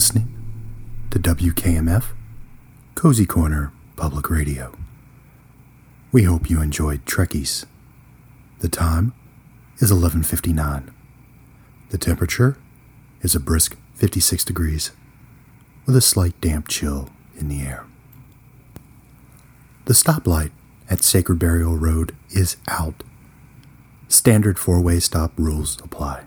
Listening to WKMF Cozy Corner Public Radio. We hope you enjoyed Trekkies. The time is 11:59. The temperature is a brisk 56 degrees with a slight damp chill in the air. The stoplight at Sacred Burial Road is out. Standard four-way stop rules apply.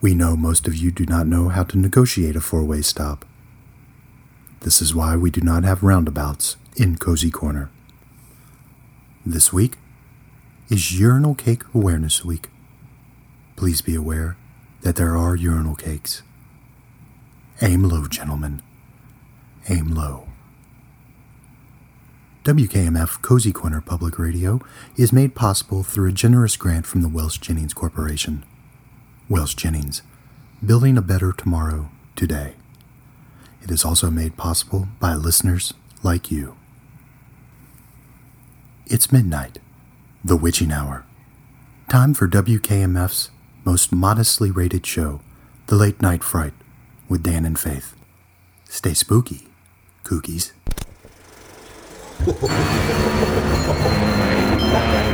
We know most of you do not know how to negotiate a four-way stop. This is why we do not have roundabouts in Cozy Corner. This week is Urinal Cake Awareness Week. Please be aware that there are urinal cakes. Aim low, gentlemen. Aim low. WKMF Cozy Corner Public Radio is made possible through a generous grant from the Welsh Jennings Corporation. Welsh Jennings, building a better tomorrow today. It is also made possible by listeners like you. It's midnight, the witching hour. Time for WKMF's most modestly rated show, The Late Night Fright, with Dan and Faith. Stay spooky, kookies.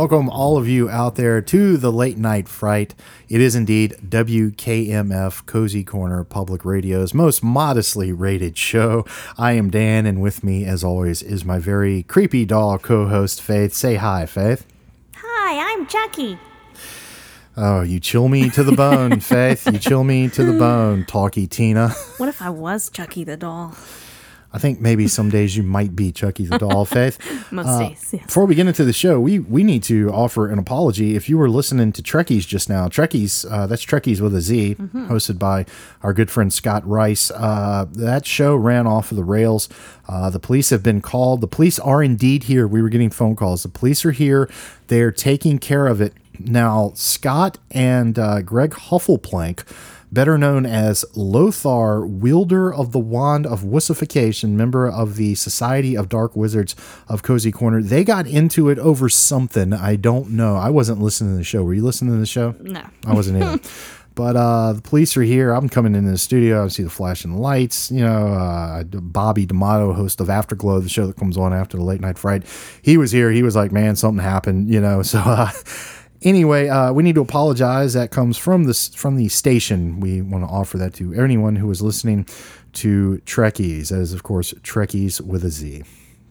Welcome, all of you out there, to the Late Night Fright. It is indeed WKMF Cozy Corner Public Radio's most modestly rated show. I am Dan, and with me, as always, is my very creepy doll co host, Faith. Say hi, Faith. Hi, I'm Chucky. Oh, you chill me to the bone, Faith. You chill me to the bone, talky Tina. What if I was Chucky the doll? I think maybe some days you might be Chucky the doll, Faith. Most Uh, days. Before we get into the show, we we need to offer an apology. If you were listening to Trekkies just now, Trekkies, uh, that's Trekkies with a Z, hosted by our good friend Scott Rice. Uh, that show ran off of the rails. Uh, the police have been called. The police are indeed here. We were getting phone calls. The police are here. They're taking care of it. Now, Scott and uh, Greg Huffleplank better known as Lothar, wielder of the Wand of Wussification, member of the Society of Dark Wizards of Cozy Corner. They got into it over something. I don't know. I wasn't listening to the show. Were you listening to the show? No. I wasn't either. But uh, the police are here. I'm coming into the studio. I see the flashing lights. You know, uh, Bobby D'Amato, host of Afterglow, the show that comes on after the late night fright, he was here. He was like, "Man, something happened." You know, so. Uh, Anyway, uh, we need to apologize. That comes from this from the station. We want to offer that to anyone who is listening to Trekkies. That is, of course, Trekkies with a Z.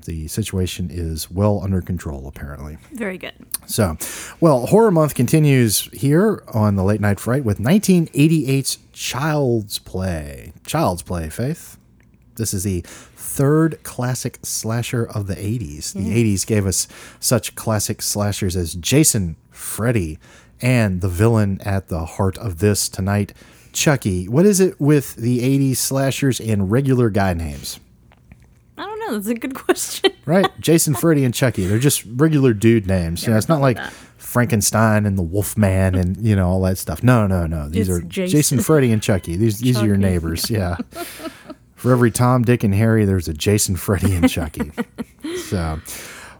The situation is well under control, apparently. Very good. So, well, Horror Month continues here on the Late Night Fright with 1988's Child's Play. Child's Play, Faith. This is the third classic slasher of the 80s. The hmm. 80s gave us such classic slashers as Jason, Freddy, and the villain at the heart of this tonight, Chucky. What is it with the 80s slashers and regular guy names? I don't know. That's a good question. right? Jason, Freddy, and Chucky. They're just regular dude names. You know, it's not like that. Frankenstein and the Wolfman and you know all that stuff. No, no, no. These It's are Jason. Jason, Freddy, and Chucky. These these are your neighbors. Yeah. For every Tom, Dick, and Harry, there's a Jason, Freddy, and Chucky. so.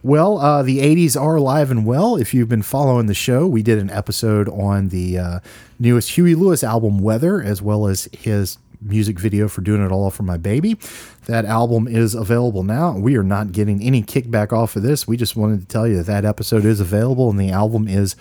Well, uh, the 80s are alive and well. If you've been following the show, we did an episode on the uh, newest Huey Lewis album, Weather, as well as his music video for Doing It All for My Baby. That album is available now. We are not getting any kickback off of this. We just wanted to tell you that that episode is available and the album is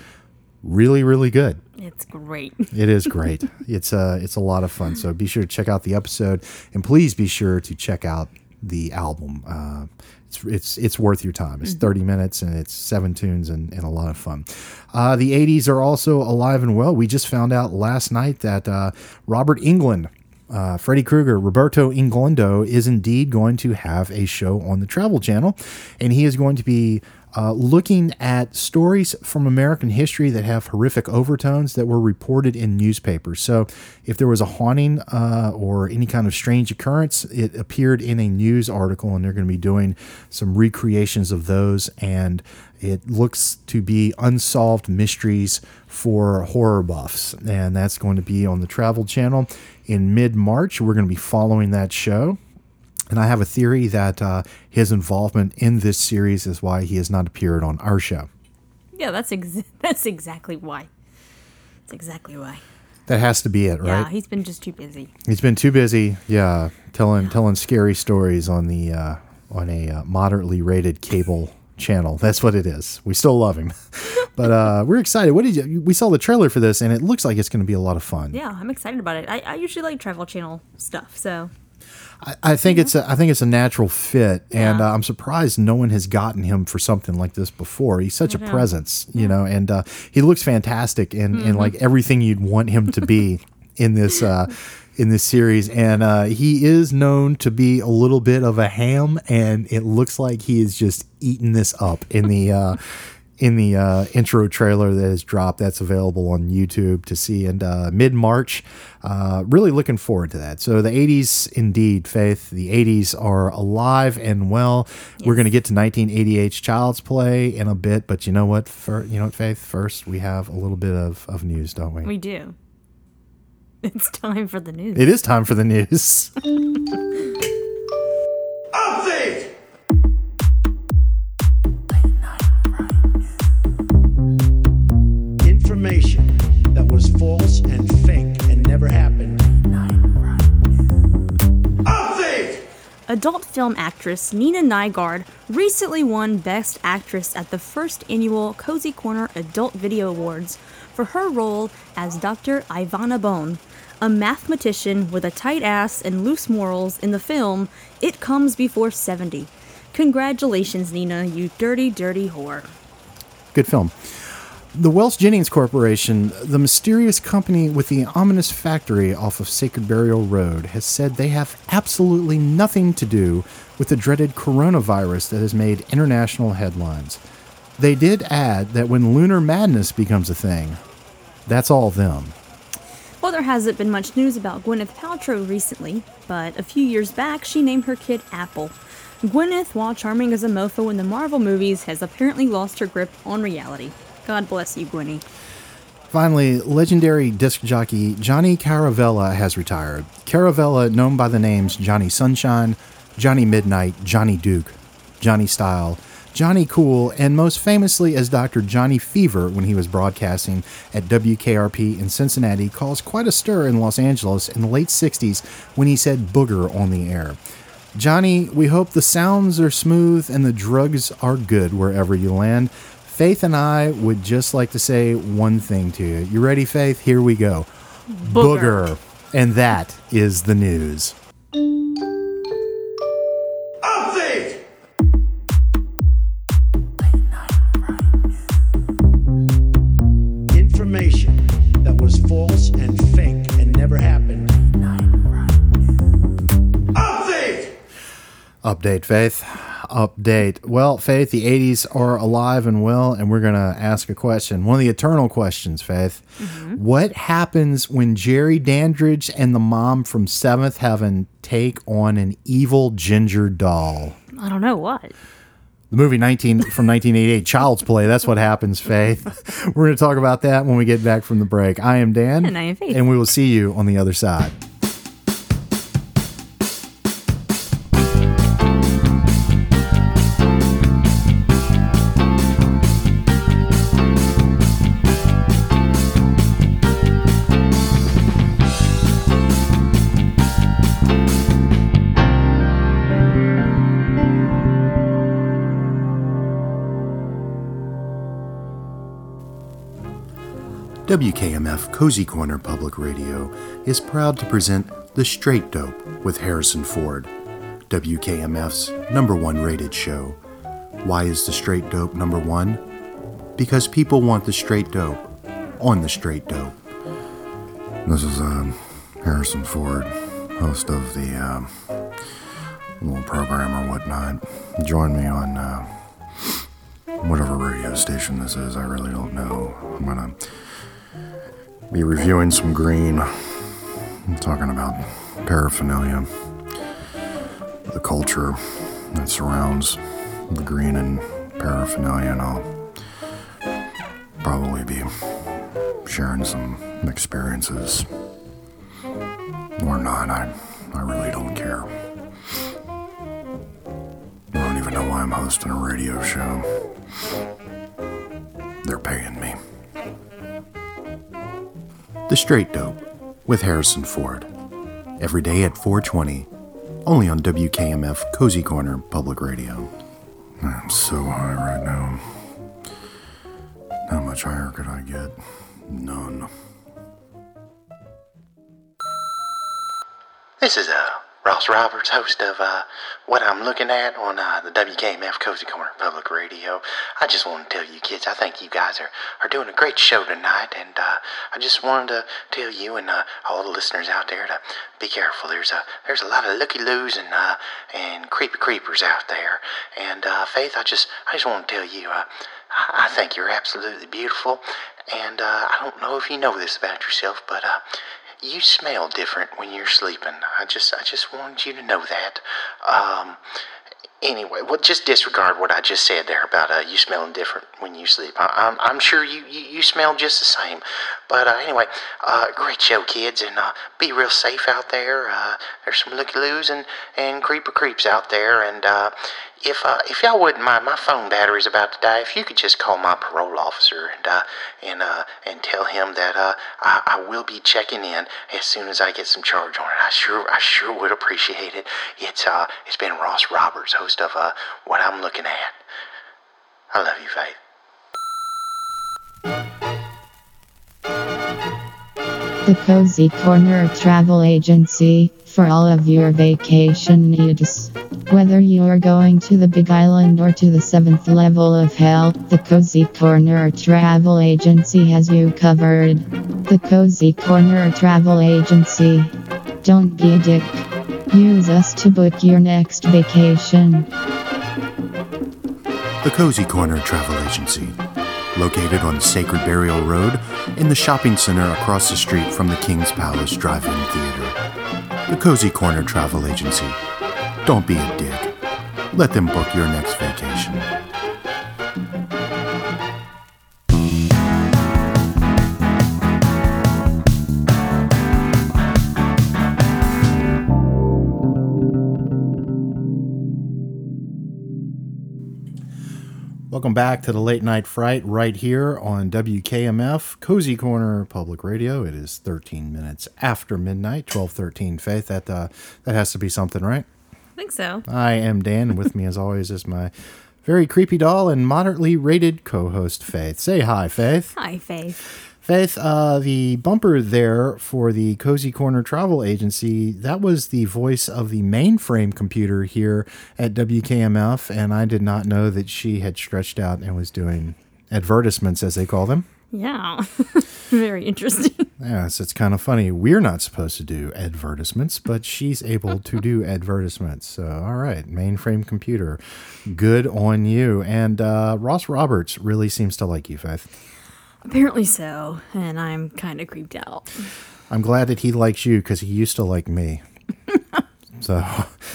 really, really good. It's great. It is great. it's uh it's a lot of fun. So be sure to check out the episode and please be sure to check out the album. Uh, it's it's it's worth your time. It's 30 minutes and it's seven tunes and, and a lot of fun. Uh, the 80s are also alive and well. We just found out last night that uh, Robert Englund uh, Freddy Krueger, Roberto Inglondo, is indeed going to have a show on the Travel Channel, and he is going to be uh, looking at stories from American history that have horrific overtones that were reported in newspapers. So, if there was a haunting uh, or any kind of strange occurrence, it appeared in a news article, and they're going to be doing some recreations of those. And it looks to be unsolved mysteries for horror buffs, and that's going to be on the Travel Channel in mid March. We're going to be following that show. And I have a theory that uh, his involvement in this series is why he has not appeared on our show. Yeah, that's ex- that's exactly why. That's exactly why. That has to be it, right? Yeah, he's been just too busy. He's been too busy, yeah, telling telling scary stories on the uh, on a uh, moderately rated cable channel. That's what it is. We still love him, but uh, we're excited. What did you? We saw the trailer for this, and it looks like it's going to be a lot of fun. Yeah, I'm excited about it. I, I usually like Travel Channel stuff, so I, I think it's a, I think it's a natural fit, and Yeah. uh, I'm surprised no one has gotten him for something like this before. He's such a know. presence, you know, and uh, he looks fantastic in, in Mm-hmm. like everything you'd want him to be in this uh, in this series. And uh, he is known to be a little bit of a ham, and it looks like he is just eating this up in the. Uh, in the uh, intro trailer that is dropped, that's available on YouTube to see. And uh, mid March, uh, really looking forward to that. So the 80s, indeed, Faith, the 80s are alive and well. We're going to get to 1988's Child's Play in a bit, but you know what? For, you know what, Faith? First, we have a little bit of, of news, don't we? we do. It's time for the news. It is time for the news. Update! Information that was false and fake and never happened. Adult film actress Nina Nygaard recently won Best Actress at the first annual Cozy Corner Adult Video Awards for her role as Dr. Ivana Bone, a mathematician with a tight ass and loose morals in the film It Comes Before 70. Congratulations, Nina, you dirty, dirty whore. Good film. The Wells Jennings Corporation, the mysterious company with the ominous factory off of Sacred Burial Road, has said they have absolutely nothing to do with the dreaded coronavirus that has made international headlines. They did add that when lunar madness becomes a thing, that's all them. Well, there hasn't been much news about Gwyneth Paltrow recently, but a few years back she named her kid Apple. Gwyneth, while charming as a mofo in the Marvel movies, has apparently lost her grip on reality. God bless you, Gwynny. Finally, legendary disc jockey Johnny Caravella has retired. Caravella, known by the names Johnny Sunshine, Johnny Midnight, Johnny Duke, Johnny Style, Johnny Cool, and most famously as Dr. Johnny Fever when he was broadcasting at WKRP in Cincinnati, caused quite a stir in Los Angeles in the late 60s when he said booger on the air. Johnny, we hope the sounds are smooth and the drugs are good wherever you land. Faith and I would just like to say one thing to you. You ready, Faith? Here we go. Booger. And that is the news. Update! Information that was false and fake and never happened. Update! Update, Faith. Update. Well, Faith, the 80s are alive and well, and we're going to ask a question. One of the eternal questions, Faith. Mm-hmm. What happens when Jerry Dandridge and the mom from Seventh Heaven take on an evil ginger doll? I don't know what. The movie 19 from 1988, Child's Play. That's what happens, Faith. We're going to talk about that when we get back from the break. I am Dan. And I am Faith. And we will see you on the other side. WKMF Cozy Corner Public Radio is proud to present The Straight Dope with Harrison Ford, WKMF's number one rated show. Why is The Straight Dope number one? Because people want the straight dope on The Straight Dope. This is um, Harrison Ford, host of the um, little program or whatnot. Join me on uh, whatever radio station this is. I really don't know. I'm gonna be reviewing some green. I'm talking about paraphernalia, the culture that surrounds the green and paraphernalia, and I'll probably be sharing some experiences or not. I, I really don't care. I don't even know why I'm hosting a radio show. They're paying me. The Straight Dope with Harrison Ford. Every day at 420, only on WKMF Cozy Corner Public Radio. I'm so high right now. How much higher could I get? None. This is uh, Ross Roberts, host of uh, What I'm Looking At on uh, the WKMF Cozy Corner Public Radio. I just want to tell you kids, I think you guys are, are doing a great show tonight, and uh, I just wanted to tell you and uh, all the listeners out there to be careful. There's a there's a lot of looky loos and uh, and creepy creepers out there, and uh, Faith, I just I just want to tell you, uh, I think you're absolutely beautiful, and uh, I don't know if you know this about yourself, but uh, you smell different when you're sleeping. I just I just wanted you to know that. Um, anyway, well, just disregard what I just said there about uh, you smelling different when you sleep. I, I'm I'm sure you, you you smell just the same. But uh, anyway, uh, great show, kids, and uh, be real safe out there. Uh, there's some looky loos and and creeper creeps out there, and uh, if uh, if y'all wouldn't mind, my phone battery's about to die. If you could just call my parole officer and uh, and uh, and tell him that uh, I, I will be checking in as soon as I get some charge on it. I sure I sure would appreciate it. It's uh it's been Ross Roberts, host of uh What I'm Looking At. I love you, Faith. The Cozy Corner Travel Agency for all of your vacation needs. Whether you are going to the Big Island or to the seventh level of hell, the Cozy Corner Travel Agency has you covered. The Cozy Corner Travel Agency. Don't be a dick. Use us to book your next vacation. The Cozy Corner Travel Agency, located on Sacred Burial Road in the shopping center across the street from the King's Palace Drive-In Theater. The Cozy Corner Travel Agency. Don't be a dick. Let them book your next vacation. Welcome back to the Late Night Fright right here on WKMF Cozy Corner Public Radio. It is 13 minutes after midnight, 12:13. Faith, that uh, that has to be something, right? I think so. I am Dan, and with me, as always, is my very creepy doll and moderately rated co-host Faith. Say hi, Faith. Hi, Faith. Faith, uh, the bumper there for the Cozy Corner Travel Agency, that was the voice of the mainframe computer here at WKMF, and I did not know that she had stretched out and was doing advertisements, as they call them. Yeah. Very interesting. Yes, it's kind of funny. We're not supposed to do advertisements, but she's able to do advertisements. So, all right, mainframe computer, good on you. And uh, Ross Roberts really seems to like you, Faith. Apparently so, and I'm kind of creeped out. I'm glad that he likes you because he used to like me. so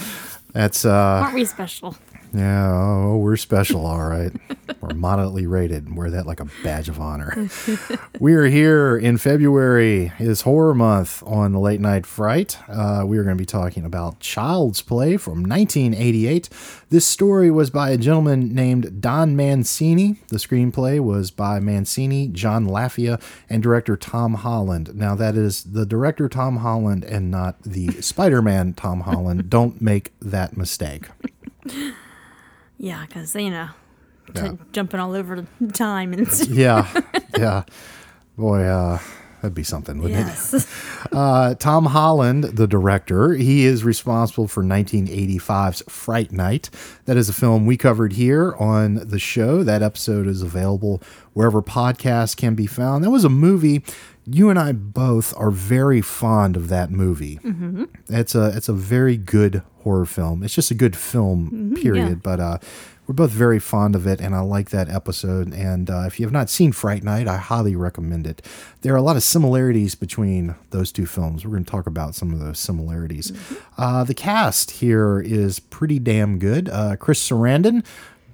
that's uh Aren't we special? Yeah, oh, we're special, all right. we're moderately rated. And wear that like a badge of honor. we are here in February is horror month on the Late Night Fright. Uh, we are going to be talking about Child's Play from 1988. This story was by a gentleman named Don Mancini. The screenplay was by Mancini, John Lafia, and director Tom Holland. Now, that is the director Tom Holland and not the Spider Man Tom Holland. Don't make that mistake. Yeah, because, you know, Yeah. jumping all over time and. Yeah, yeah. Boy, uh, that'd be something, wouldn't it? Yes. Uh, Tom Holland, the director, he is responsible for 1985's Fright Night. That is a film we covered here on the show. That episode is available wherever podcasts can be found. That was a movie. You and I both are very fond of that movie. It's a it's a very good horror film. It's just a good film, period. yeah. But uh, we're both very fond of it, and I like that episode. And uh, if you have not seen Fright Night, I highly recommend it. There are a lot of similarities between those two films. We're going to talk about some of those similarities. Uh, the cast here is pretty damn good. Uh, Chris Sarandon.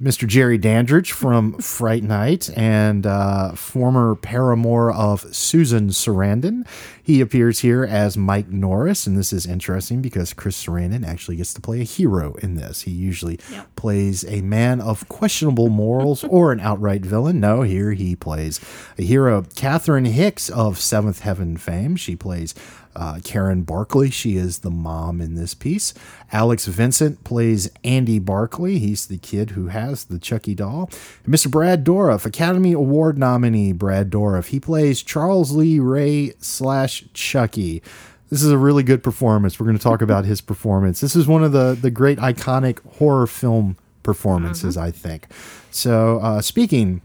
Mr. Jerry Dandridge from Fright Night and uh, former paramour of Susan Sarandon. He appears here as Mike Norris, and this is interesting because Chris Sarandon actually gets to play a hero in this. He usually Yep. plays a man of questionable morals or an outright villain. No, here he plays a hero. Catherine Hicks of Seventh Heaven fame. She plays uh, Karen Barkley. She is the mom in this piece. Alex Vincent plays Andy Barkley. He's the kid who has the Chucky doll. And Mr. Brad Dourif, Academy Award nominee Brad Dourif. He plays Charles Lee Ray slash Chucky. This is a really good performance. We're going to talk about his performance. This is one of the the great iconic horror film performances, I think. So, uh, speaking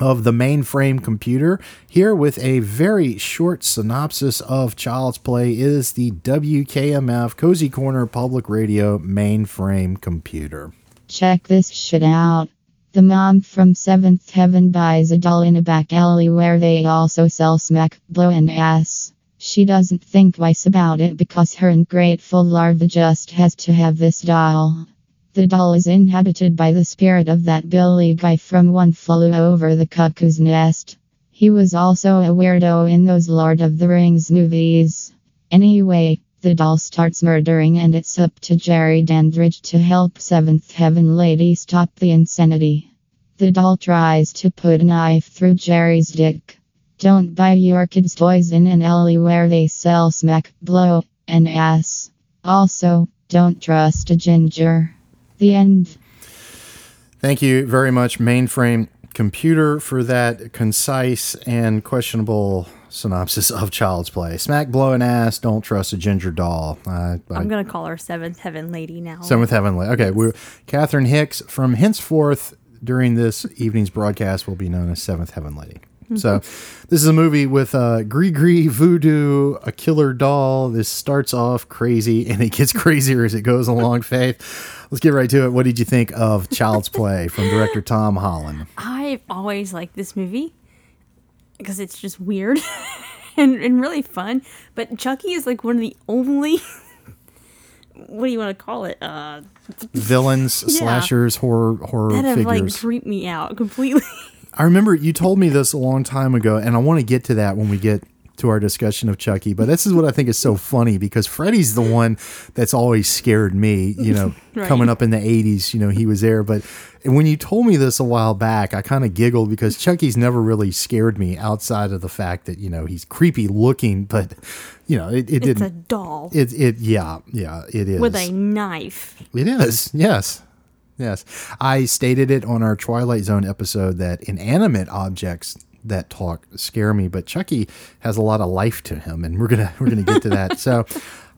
of the mainframe computer. Here, with a very short synopsis of Child's Play, is the WKMF Cozy Corner Public Radio mainframe computer. Check this shit out. The mom from Seventh Heaven buys a doll in a back alley where they also sell smack, blow, and ass. She doesn't think twice about it because her ungrateful larva just has to have this doll. The doll is inhabited by the spirit of that Billy guy from One Flew Over the Cuckoo's Nest. He was also a weirdo in those Lord of the Rings movies. Anyway, the doll starts murdering, and it's up to Jerry Dandridge to help Seventh Heaven Lady stop the insanity. The doll tries to put a knife through Jerry's dick. Don't buy your kids' toys in an alley where they sell smack, blow, and ass. Also, don't trust a ginger. The end. Thank you very much, mainframe computer, for that concise and questionable synopsis of Child's Play. Smack, blow, and ass. Don't trust a ginger doll. Uh, I- I'm gonna call her Seventh Heaven Lady now. Seventh Heaven Lady. Okay, we're Catherine Hicks from henceforth during this evening's broadcast will be known as Seventh Heaven Lady. So, this is a movie with uh, Gree Gree voodoo, a killer doll. This starts off crazy and it gets crazier as it goes along. Faith, let's get right to it. What did you think of Child's Play from director Tom Holland? I've always liked this movie because it's just weird and, and really fun. But Chucky is like one of the only. what do you want to call it? Uh, Villains, slashers, horror horror that have like figures. creeped me out completely. I remember you told me this a long time ago, and I want to get to that when we get to our discussion of Chucky. But this is what I think is so funny because Freddy's the one that's always scared me. You know, Right. coming up in the '80s, you know, he was there. But when you told me this a while back, I kind of giggled because Chucky's never really scared me outside of the fact that you know he's creepy looking, but you know, it, it it's a didn't. doll It, it, yeah, yeah, it is. with a knife. It is, yes. Yes. I stated it on our Twilight Zone episode that inanimate objects that talk scare me, but Chucky has a lot of life to him, and we're gonna we're gonna get to that. So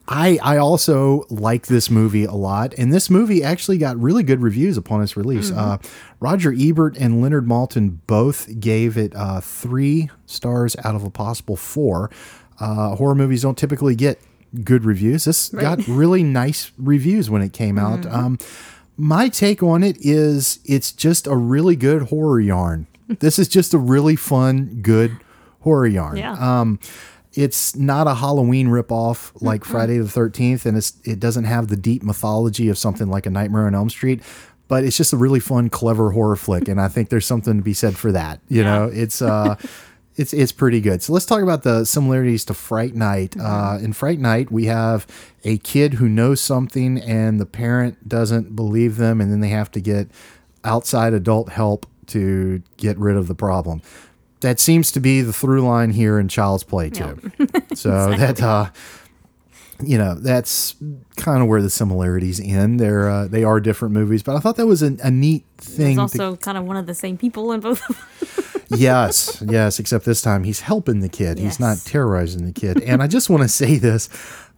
I I also like this movie a lot, and this movie actually got really good reviews upon its release. Uh, Roger Ebert and Leonard Maltin both gave it uh, three stars out of a possible four. Uh, horror movies don't typically get good reviews. This got really nice reviews when it came out. Um, my take on it is it's just a really good horror yarn. this is just a really fun, good horror yarn. Yeah. Um, it's not a Halloween ripoff like Friday the Thirteenth, and it's it doesn't have the deep mythology of something like a Nightmare on Elm Street. But it's just a really fun, clever horror flick, and I think there's something to be said for that. You know, it's uh, it's it's pretty good. So let's talk about the similarities to Fright Night. Uh, in Fright Night, we have a kid who knows something, and the parent doesn't believe them, and then they have to get outside adult help to get rid of the problem. That seems to be the through line here in Child's Play too. So that uh, you know that's kind of where the similarities end. They're uh, they are different movies, but I thought that was a, a neat thing. It's to- also kind of one of the same people in both of them. yes, yes, except this time he's helping the kid. He's not terrorizing the kid. And I just want to say this.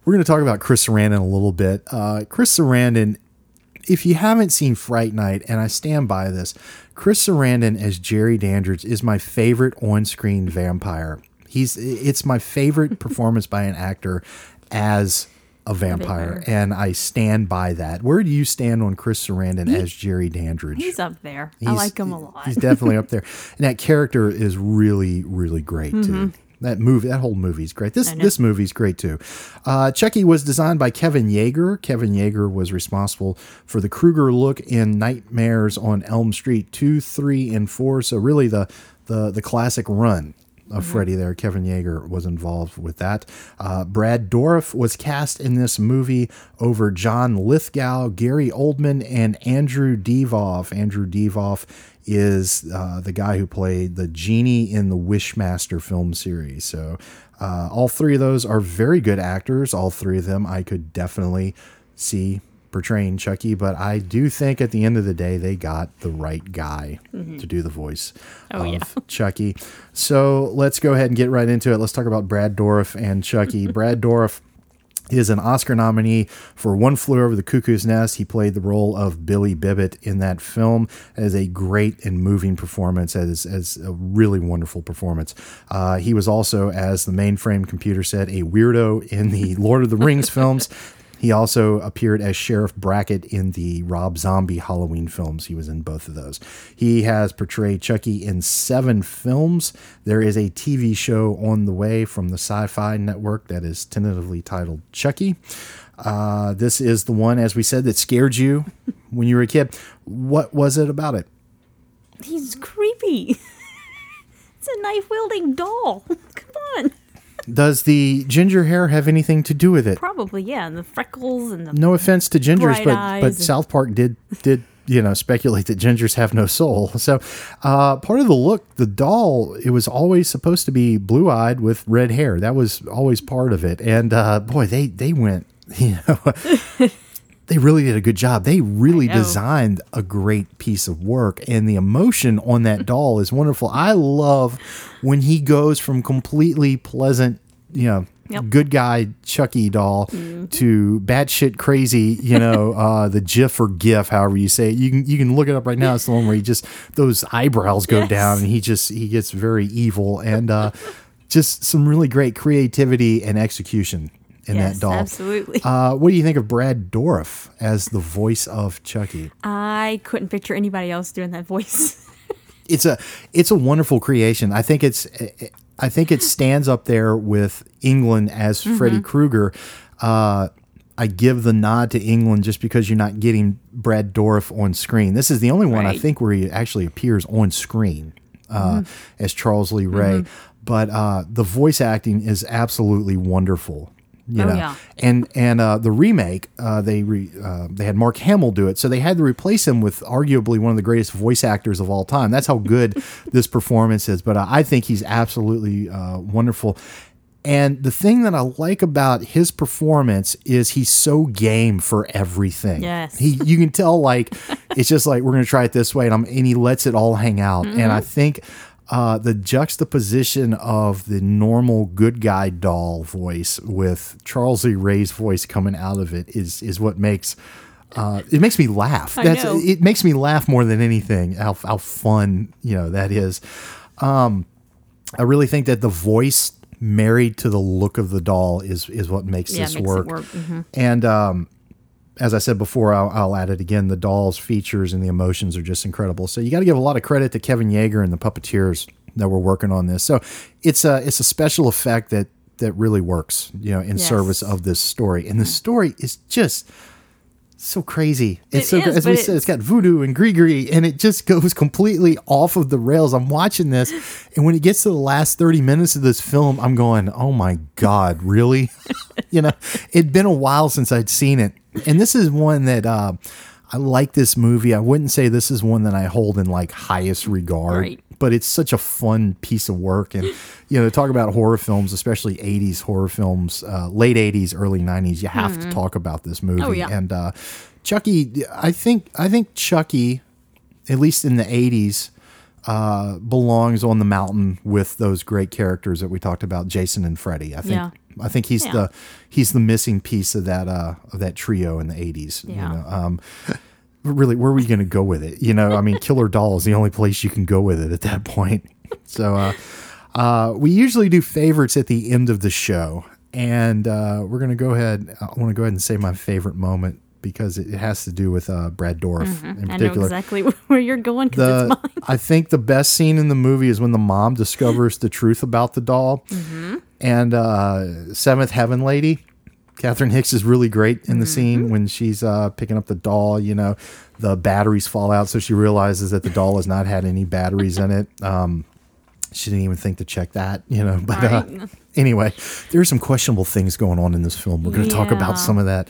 We're going to talk about Chris Sarandon a little bit. Uh, Chris Sarandon, if you haven't seen Fright Night, and I stand by this, Chris Sarandon as Jerry Dandridge is my favorite on-screen vampire. He's it's my favorite performance by an actor as a vampire, and I stand by that. Where do you stand on Chris Sarandon as Jerry Dandridge? He's up there. I like him a lot. He's definitely up there, and that character is really, really great too. That movie, that whole movie is great. This Mm-hmm. this movie's great too. Uh, Chucky was designed by Kevin Yagher. Kevin Yagher was responsible for the Krueger look in Nightmares on Elm Street two, three, and four. So really the the the classic run of Freddy there. Kevin Yagher was involved with that. Uh, Brad Dourif was cast in this movie over John Lithgow, Gary Oldman, and Andrew Divoff. Andrew Divoff is uh, the guy who played the genie in the Wishmaster film series. So uh, all three of those are very good actors. All three of them I could definitely see portraying Chucky, but I do think at the end of the day they got the right guy to do the voice Oh, of yeah. Chucky. So let's go ahead and get right into it. Let's talk about Brad Dourif and Chucky. Brad Dourif is an Oscar nominee for One Flew Over the Cuckoo's Nest. He played the role of Billy Bibbit in that film as a great and moving performance, as, as a really wonderful performance. Uh, he was also, as the mainframe computer said, a weirdo in the Lord of the Rings films. He also appeared as Sheriff Brackett in the Rob Zombie Halloween films. He was in both of those. He has portrayed Chucky in seven films. There is a TV show on the way from the Sci Fi Network that is tentatively titled Chucky. Uh, this is the one, as we said, that scared you when you were a kid. What was it about it? He's creepy. it's a knife wielding doll. Come on. Does the ginger hair have anything to do with it? Probably, yeah. And the freckles and the. no offense to gingers, but but South Park did did you know speculate that gingers have no soul. So uh, part of the look, the doll, it was always supposed to be blue eyed with red hair. That was always part of it. And uh, boy, they they went you know. They really did a good job. They really designed a great piece of work, and the emotion on that doll is wonderful. I love when he goes from completely pleasant, you know, Yep. good guy Chucky doll Mm-hmm. to batshit crazy, you know, uh, the GIF or GIF, however you say it. You can you can look it up right now. It's the one where he just those eyebrows go Yes. down, and he just he gets very evil, and uh, just some really great creativity and execution in yes, that doll. absolutely. Uh, what do you think of Brad Dourif as the voice of Chucky? I couldn't picture anybody else doing that voice. It's a it's a wonderful creation. I think it's I think it stands up there with Englund as Mm-hmm. Freddy Krueger. Uh, I give the nod to Englund just because you're not getting Brad Dourif on screen. This is the only one I think where he actually appears on screen uh, as Charles Lee Ray. But uh, the voice acting is absolutely wonderful. You Oh, know, yeah. and and uh, the remake uh, they re, uh, they had Mark Hamill do it, so they had to replace him with arguably one of the greatest voice actors of all time. That's how good this performance is. But uh, I think he's absolutely uh, wonderful. And the thing that I like about his performance is he's so game for everything. Yes. he you can tell like it's just like we're gonna try it this way, and I'm and he lets it all hang out. And I think uh, the juxtaposition of the normal good guy doll voice with Charles Lee Ray's voice coming out of it is is what makes uh, it makes me laugh. That's it makes me laugh more than anything. How how fun you know that is. Um, I really think that the voice married to the look of the doll is is what makes Yeah, this makes work. work. Mhm. And um, as I said before, I'll, I'll add it again. The doll's features and the emotions are just incredible. So you got to give a lot of credit to Kevin Yagher and the puppeteers that were working on this. So it's a it's a special effect that that really works, you know, in Yes. service of this story. And the story is just so crazy. It's It so is, as we said, it's got voodoo and Grigri, and it just goes completely off of the rails. I'm watching this, and when it gets to the last 30 minutes of this film, I'm going, "Oh my god, really?" you know, it'd been a while since I'd seen it, and this is one that uh, I like. This movie, I wouldn't say this is one that I hold in like highest regard. Right. But it's such a fun piece of work, and you know, to talk about horror films, especially '80s horror films, uh, late '80s, early '90s, you have to talk about this movie. Oh, yeah. And uh, Chucky, I think, I think Chucky, at least in the '80s, uh, belongs on the mountain with those great characters that we talked about, Jason and Freddy. I think, Yeah. I think he's Yeah. the he's the missing piece of that uh, of that trio in the '80s. You Yeah. know, um, really, where are we going to go with it? You know, I mean, Killer Doll is the only place you can go with it at that point. So, uh, uh, we usually do favorites at the end of the show. and uh, we're gonna go ahead. I want to go ahead and say my favorite moment because it has to do with uh, Brad Dourif in Mm-hmm. I know particular. exactly where you're going because The. I think the best scene in the movie is when the mom discovers the truth about the doll, Mm-hmm. and uh, Seventh Heaven Lady. Catherine Hicks is really great in the Mm-hmm. scene when she's uh, picking up the doll. You know, the batteries fall out, so she realizes that the doll has not had any batteries in it. Um, she didn't even think to check that, you know. But uh, anyway, there are some questionable things going on in this film. We're going to talk about some of that.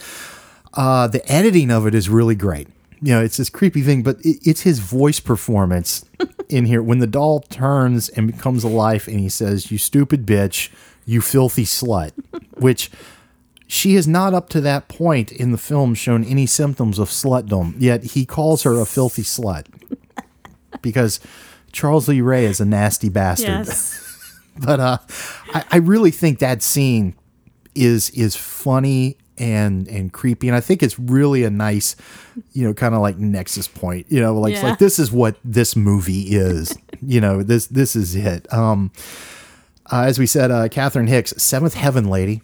Uh, the editing of it is really great. You know, it's this creepy thing, but it, it's his voice performance in here when the doll turns and becomes alive, and he says, "You stupid bitch, you filthy slut," which she is not up to that point in the film shown any symptoms of slutdom. Yet he calls her a filthy slut because Charles Lee Ray is a nasty bastard Yes. but uh, I, I really think that scene is is funny and and creepy, and I think it's really a nice, you know, kind of like nexus point. You know, like Yeah. like this is what this movie is. you know, this this is it. Um, uh, as we said, uh, Catherine Hicks, Seventh Heaven lady.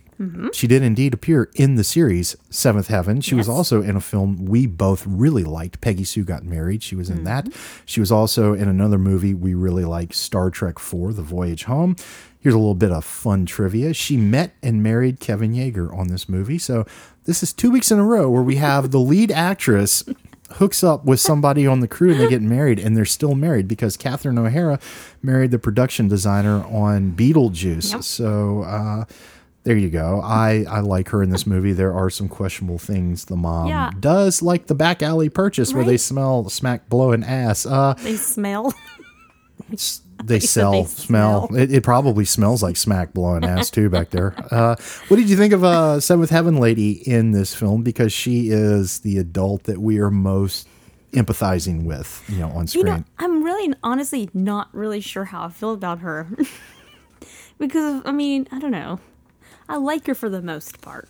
She did indeed appear in the series Seventh Heaven. She was also in a film we both really liked, Peggy Sue Got Married. She was in that. She was also in another movie we really like, Star Trek IV, The Voyage Home. Here's a little bit of fun trivia. She met and married Kevin Yagher on this movie. So this is two weeks in a row where we have the lead actress hooks up with somebody on the crew and they get married and they're still married because Catherine O'Hara married the production designer on Beetlejuice. Yep. So uh, there you go. I, I like her in this movie. There are some questionable things the mom Yeah. does, like the back alley purchase where they smell smack blowing ass. Uh, They smell. they sell, they smell. smell. It, it probably smells like smack blowing ass too back there. Uh, what did you think of uh, Seventh Heaven Lady in this film? Because she is the adult that we are most empathizing with, you know, on You screen. know, I'm really honestly not really sure how I feel about her. because, I mean, I don't know. I like her for the most part.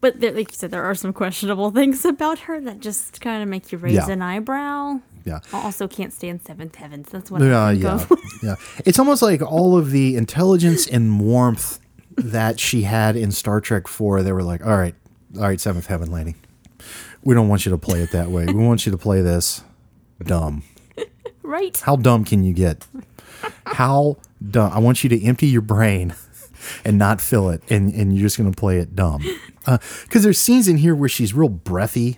But there, like you said, there are some questionable things about her that just kind of make you raise Yeah. an eyebrow. yeah. I also can't stand Seventh Heavens. That's what I Yeah, think yeah, of. yeah. It's almost like all of the intelligence and warmth that she had in Star Trek Four. They were like, "All right, all right, Seventh Heaven Lady, we don't want you to play it that way. We want you to play this dumb. right? How dumb can you get? How dumb? I want you to empty your brain." And not fill it, and, and you're just gonna play it dumb, because there's scenes in here where she's real breathy,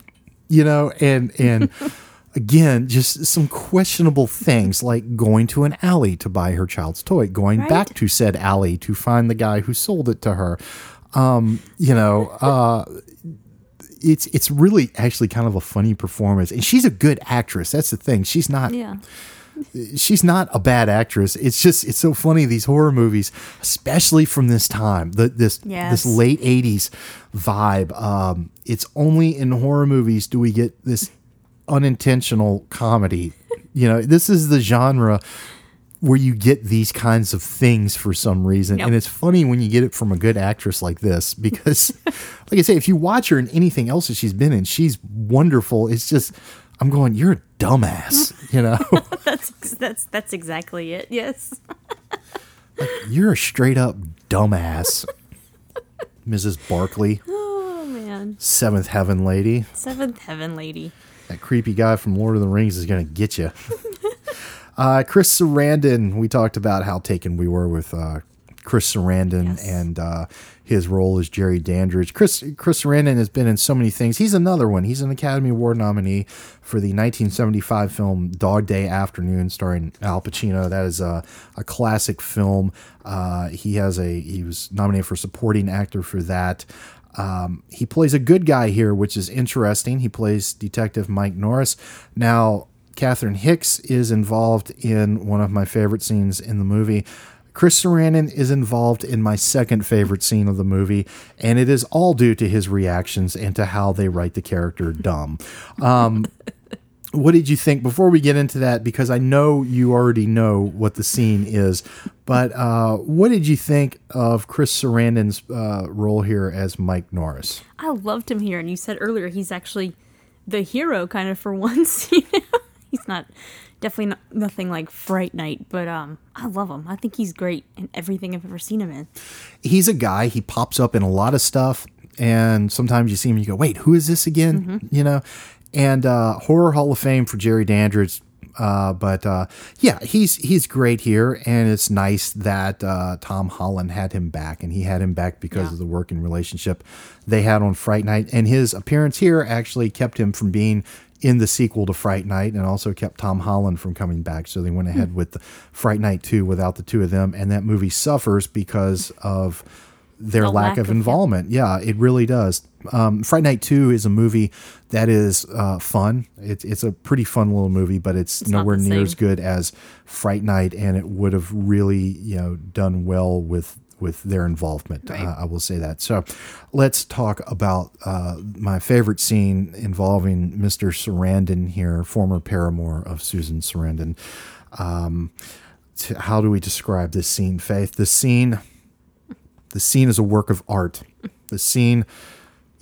you know, and and again, just some questionable things like going to an alley to buy her child's toy, going Right. back to said alley to find the guy who sold it to her. Um, you know, uh, it's it's really actually kind of a funny performance, and she's a good actress. That's the thing. She's not Yeah. She's not a bad actress. It's just it's so funny these horror movies, especially from this time, the, this Yes. this late '80s vibe. Um, it's only in horror movies do we get this unintentional comedy. You know, this is the genre where you get these kinds of things for some reason, Yep. and it's funny when you get it from a good actress like this because, like I say, if you watch her in anything else that she's been in, she's wonderful. It's just. I'm going, you're a dumbass, you know? That's that's that's exactly it. Yes. You're a straight up dumbass, Mrs. Barkley, Oh man. seventh heaven lady. Seventh Heaven Lady. That creepy guy from Lord of the Rings is going to get you. uh, Chris Sarandon, we talked about how taken we were with uh, Chris Sarandon Yes. and uh, his role as Jerry Dandridge. Chris Chris Sarandon has been in so many things. He's another one. He's an Academy Award nominee for the 1975 film Dog Day Afternoon, starring Al Pacino. That is a, a classic film. Uh, he has a he was nominated for supporting actor for that. Um, he plays a good guy here, which is interesting. He plays Detective Mike Norris. Now, Catherine Hicks is involved in one of my favorite scenes in the movie. Chris Sarandon is involved in my second favorite scene of the movie, and it is all due to his reactions and to how they write the character dumb. Um, what did you think before we get into that? Because I know you already know what the scene is, but uh, what did you think of Chris Sarandon's uh, role here as Mike Norris? I loved him here, and you said earlier he's actually the hero, kind of for once. He's not definitely not, nothing like Fright Night, but um, I love him. I think he's great in everything I've ever seen him in. he's a guy he pops up in a lot of stuff and sometimes you see him and you go wait who is this again Mm-hmm. you know and uh horror hall of fame for jerry dandridge uh, but uh, yeah, he's he's great here, and it's nice that uh, Tom Holland had him back, and he had him back because Yeah. of the working relationship they had on Fright Night, and his appearance here actually kept him from being in the sequel to Fright Night, and also kept Tom Holland from coming back. So they went Hmm. ahead with Fright Night two without the two of them, and that movie suffers because of their The lack, lack of involvement. Yeah, it really does. Um, Fright Night Two is a movie that is uh, fun. It's it's a pretty fun little movie, but it's, not nowhere near as good as Fright Night, and it would have really you know done well with with their involvement. Uh, I will say that. So, let's talk about uh, my favorite scene involving Mr. Sarandon here, former paramour of Susan Sarandon. Um, how do we describe this scene, Faith? The scene the scene is a work of art. The scene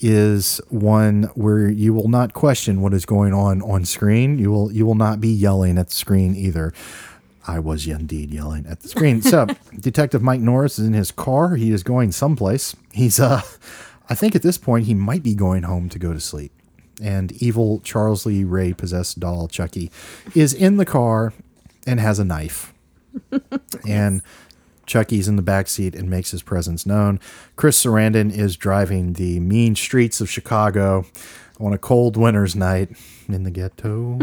is one where you will not question what is going on on screen. You will you will not be yelling at the screen either. I was indeed yelling at the screen. So, Detective Mike Norris is in his car. He is going someplace. He's uh I think at this point he might be going home to go to sleep. And evil Charles Lee Ray possessed doll Chucky is in the car and has a knife and Chucky's in the back seat and makes his presence known. Chris Sarandon is driving the mean streets of Chicago on a cold winter's night in the ghetto,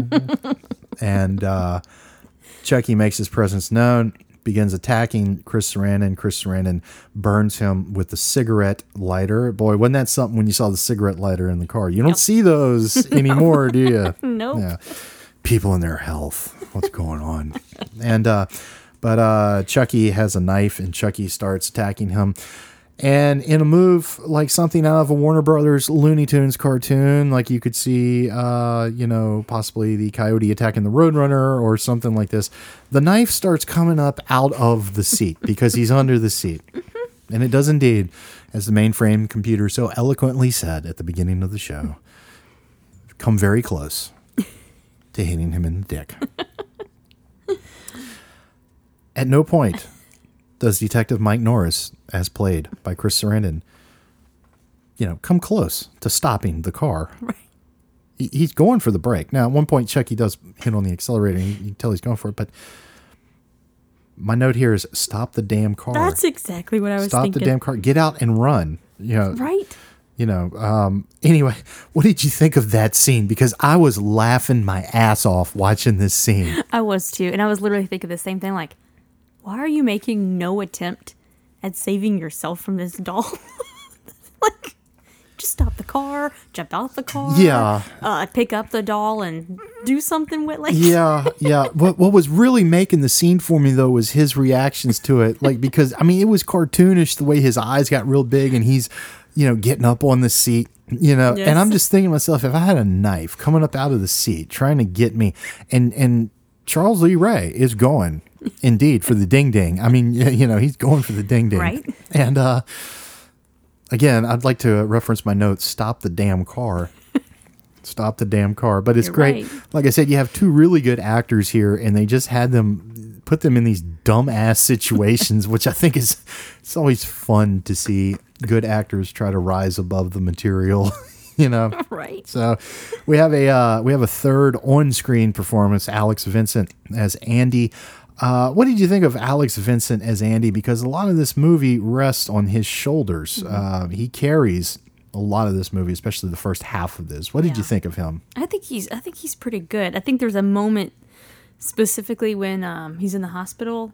and uh, Chucky makes his presence known. Begins attacking Chris Sarandon. Chris Sarandon burns him with the cigarette lighter. Boy, wasn't that something when you saw the cigarette lighter in the car? You don't see those anymore, do you? Nope. Yeah. People in their health. What's going on? And uh but uh Chucky has a knife and Chucky starts attacking him. And in a move like something out of a Warner Brothers Looney Tunes cartoon, like you could see uh, you know, possibly the coyote attacking the Roadrunner or something like this, the knife starts coming up out of the seat because he's under the seat. And it does indeed, as the mainframe computer so eloquently said at the beginning of the show, come very close to hitting him in the dick. At no point does Detective Mike Norris, as played by Chris Sarandon, you know, come close to stopping the car. Right. He- He's going for the brake. Now, at one point, Chucky does hit on the accelerator, and you can tell he's going for it. But my note here is stop the damn car. That's exactly what I was thinking. stop thinking. the damn car. Get out and run. You know, Right. you know um anyway what did you think of that scene because i was laughing my ass off watching this scene I was too, and I was literally thinking the same thing. Like, why are you making no attempt at saving yourself from this doll? like, just stop the car, jump out the car, Yeah. uh, pick up the doll and do something with like. yeah yeah what, what was really making the scene for me though was his reactions to it like because i mean it was cartoonish the way his eyes got real big and he's you know getting up on the seat you know and i'm just thinking to myself if i had a knife coming up out of the seat trying to get me and and charles lee ray is going indeed for the ding ding i mean you know he's going for the ding ding Right. and uh again i'd like to reference my notes stop the damn car stop the damn car but it's You're great right. like i said you have two really good actors here and they just had them put them in these dumbass situations which i think is it's always fun to see good actors try to rise above the material you know Right. so we have a uh, we have a third on-screen performance, Alex Vincent as Andy. Uh, what did you think of Alex Vincent as Andy? Because a lot of this movie rests on his shoulders. Uh, he carries a lot of this movie, especially the first half of this. What did you think of him? I think he's I think he's pretty good. I think there's a moment specifically when um, he's in the hospital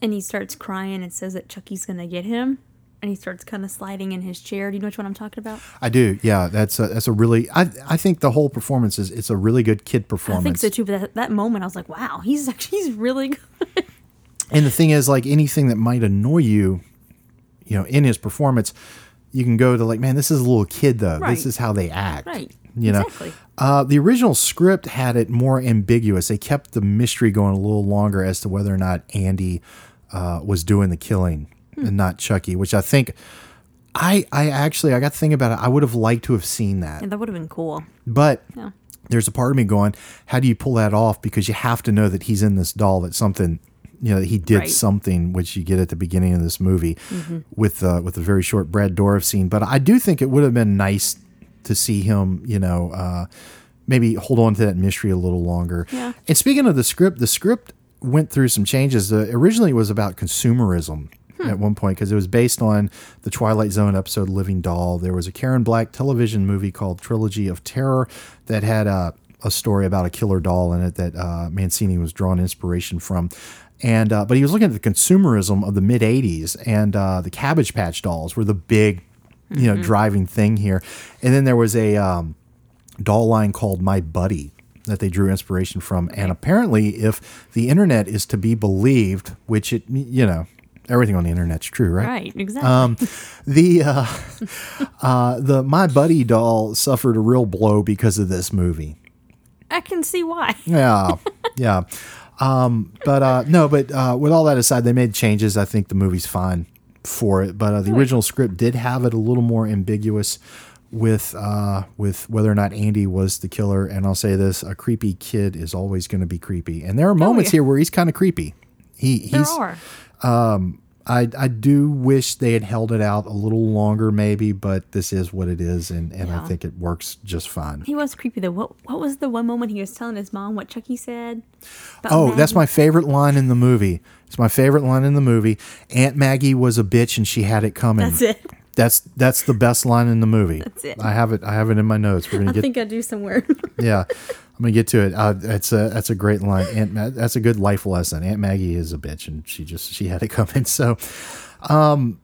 and he starts crying and says that Chucky's gonna get him, and he starts kind of sliding in his chair. Do you know which one I'm talking about? I do. Yeah, that's a, that's a really. I I think the whole performance is it's a really good kid performance. I think so too. But that, that moment, I was like, wow, he's actually he's really good. And the thing is, like anything that might annoy you, you know, in his performance, you can go to like, man, this is a little kid though. This is how they act. Right. You know. Exactly. Uh, the original script had it more ambiguous. They kept the mystery going a little longer as to whether or not Andy uh, was doing the killing Hmm. and not Chucky, which I think. I, I actually I got to think about it. I would have liked to have seen that. Yeah, that would have been cool. But Yeah. there's a part of me going, how do you pull that off? Because you have to know that he's in this doll. That something, you know, he did Right. something, which you get at the beginning of this movie with uh, with a very short Brad Dourif scene. But I do think it would have been nice to see him, you know, uh, maybe hold on to that mystery a little longer. Yeah. And speaking of the script, the script went through some changes. Uh, originally, it was about consumerism Hmm. at one point because it was based on the Twilight Zone episode "Living Doll." There was a Karen Black television movie called Trilogy of Terror that had a, a story about a killer doll in it that uh, Mancini was drawing inspiration from. And uh, but he was looking at the consumerism of the mid '80s, and uh, the Cabbage Patch dolls were the big, you know, driving thing here. And then there was a um, doll line called My Buddy that they drew inspiration from. And apparently, if the internet is to be believed, which it, you know, everything on the internet's true, right? Right, exactly. Um, the uh, uh, the My Buddy doll suffered a real blow because of this movie. I can see why. Yeah, yeah. Um, but uh, no, but uh, with all that aside, they made changes. I think the movie's fine for it. But uh, the original script did have it a little more ambiguous with uh, with whether or not Andy was the killer. And I'll say this: a creepy kid is always going to be creepy. And there are moments yeah. here where he's kind of creepy. He There he's are. Um, I, I do wish they had held it out a little longer, maybe, but this is what it is, and, and I think it works just fine. He was creepy though. What what was the one moment he was telling his mom what Chucky said? Oh, that's my favorite line in the movie. It's my favorite line in the movie. Aunt Maggie was a bitch and she had it coming. That's it. That's that's the best line in the movie. That's it. I have it. I have it in my notes. We're gonna I get. think I do somewhere. yeah, I'm gonna get to it. Uh, that's a that's a great line. Aunt Ma- that's a good life lesson. Aunt Maggie is a bitch and she just she had it coming. So, um,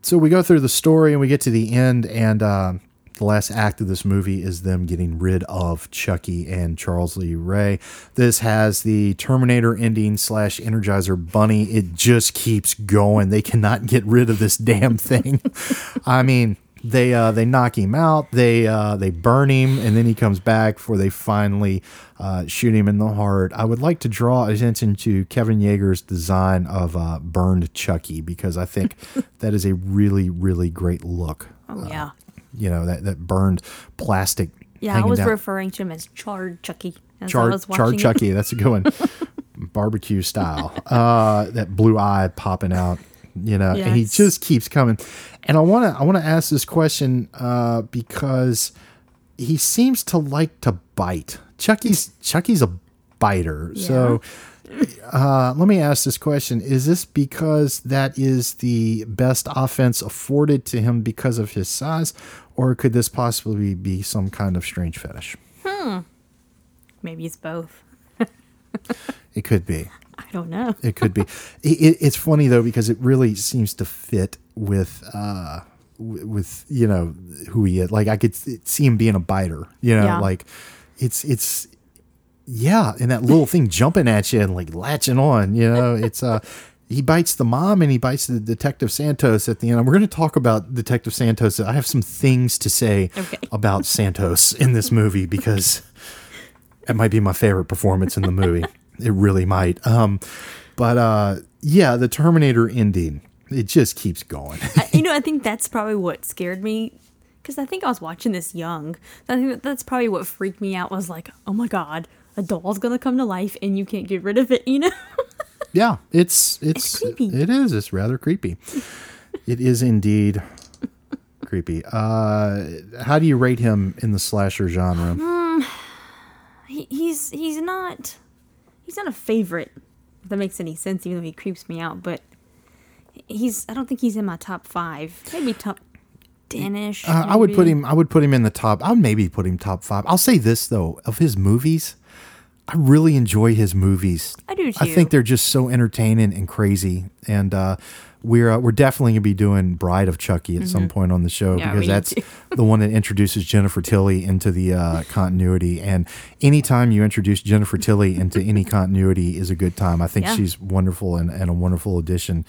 so we go through the story and we get to the end and. Uh, the last act of this movie is them getting rid of Chucky and Charles Lee Ray. This has the Terminator ending slash Energizer Bunny. It just keeps going. They cannot get rid of this damn thing. I mean, they uh, they knock him out. They uh, they burn him, and then he comes back before they finally uh, shoot him in the heart. I would like to draw attention to Kevin Yagher's design of uh, burned Chucky because I think that is a really really great look oh yeah. you know that that burned plastic. Yeah, I was down. referring to him as charred Chucky. As I charred was charred. Chucky. That's a good one, barbecue style. Uh, that blue eye popping out, you know, and he just keeps coming. And I want to I want to ask this question uh, because he seems to like to bite. Chucky's Chucky's a biter, so. Uh, let me ask this question. Is this because that is the best offense afforded to him because of his size, or could this possibly be some kind of strange fetish? Hmm. Maybe it's both. It could be. I don't know. It could be. it, it, it's funny though because it really seems to fit with uh with you know who he is. Like I could see him being a biter. You know, Yeah. like it's it's yeah, and that little thing jumping at you and like latching on. You know, it's uh. He bites the mom and he bites the Detective Santos at the end. And we're going to talk about Detective Santos. I have some things to say Okay. about Santos in this movie because it might be my favorite performance in the movie. it really might. Um, but uh, yeah, the Terminator ending, it just keeps going. I, you know, I think that's probably what scared me because I think I was watching this young. I think that's probably what freaked me out. Was like, oh my god, a doll's gonna come to life and you can't get rid of it. You know? yeah, it's it's, It's creepy. it is. It's rather creepy. it is indeed creepy. Uh, how do you rate him in the slasher genre? he, he's he's not he's not a favorite. If that makes any sense, even though he creeps me out. But he's I don't think he's in my top five. Maybe top ten-ish. Uh, I would put him. I would put him in the top. I would maybe put him top five. I'll say this though: of his movies, I really enjoy his movies. I do too. I think they're just so entertaining and crazy. And uh, we're uh, we're definitely gonna be doing Bride of Chucky at some point on the show Mm-hmm. Yeah, because that's the one that introduces Jennifer Tilly into the uh, continuity. And anytime you introduce Jennifer Tilly into any continuity is a good time. I think Yeah. she's wonderful and, and a wonderful addition